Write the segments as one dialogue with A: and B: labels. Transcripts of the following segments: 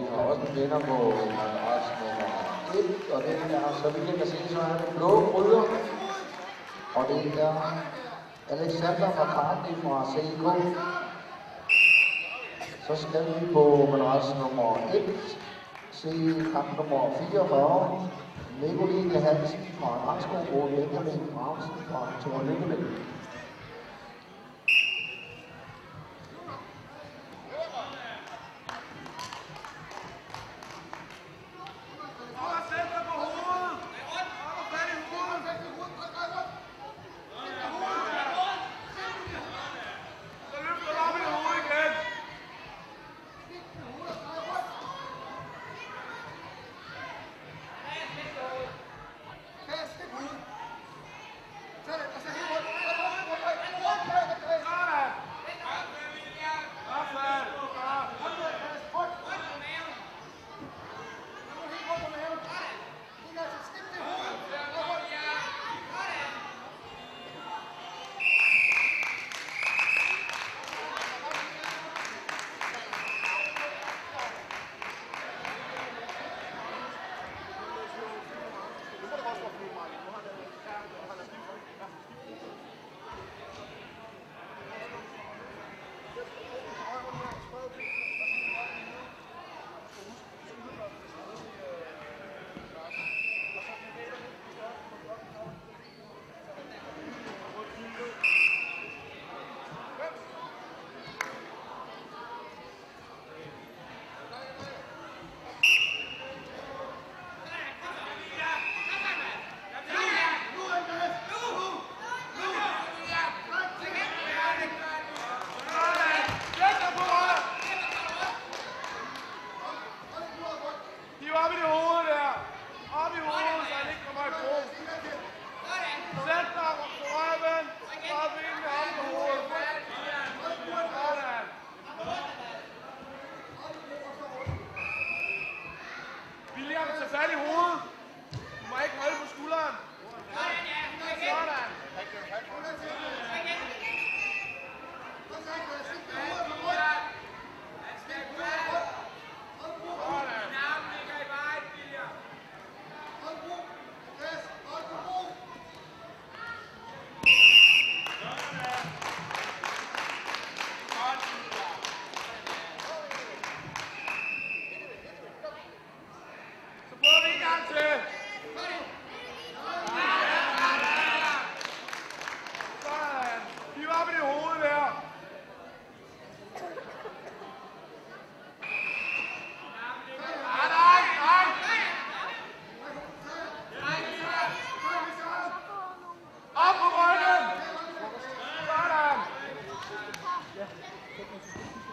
A: vi har også en vinder på madras nummer 1, og den er, så vidt jeg kan se, så er det blå bryder. Og det er Alexander McCartney fra CK. Så skal vi på madras nummer 1 se kamp nummer 44. Nicoline Hansen fra Rangsko og Benjamin Ramsen fra Thor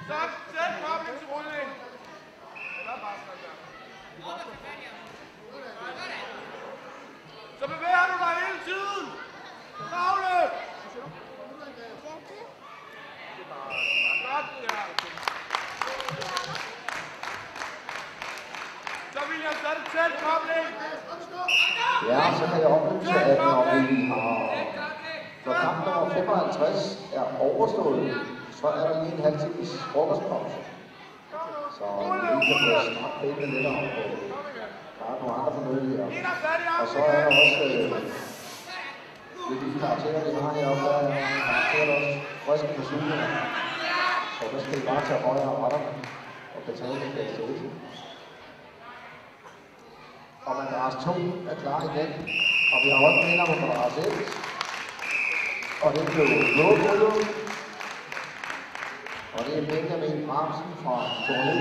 B: Så sæt koblingen til rulling. Så bare sådan der. Så bevæger du dig hele tiden. Kravle. Godt der. Så det tæt kobling.
A: Ja, så kan jeg oplyse, at når vi har når kamp nummer 55 er overstået, så er der lige en halv times frokostpause. Så vi kan få snart benene lidt om på. Der er nogle andre fornøjeligheder. Og så er der også øh, lidt de karakterer, vi har heroppe, der er karakterer også friske forsyninger. Så der skal I bare tage højre retter og betale den der backstage. Og madras 2 er klar igen. Og vi har også vinder på madras 1. Og det blev blå. Og det er Benjamin Bramsen fra Tornø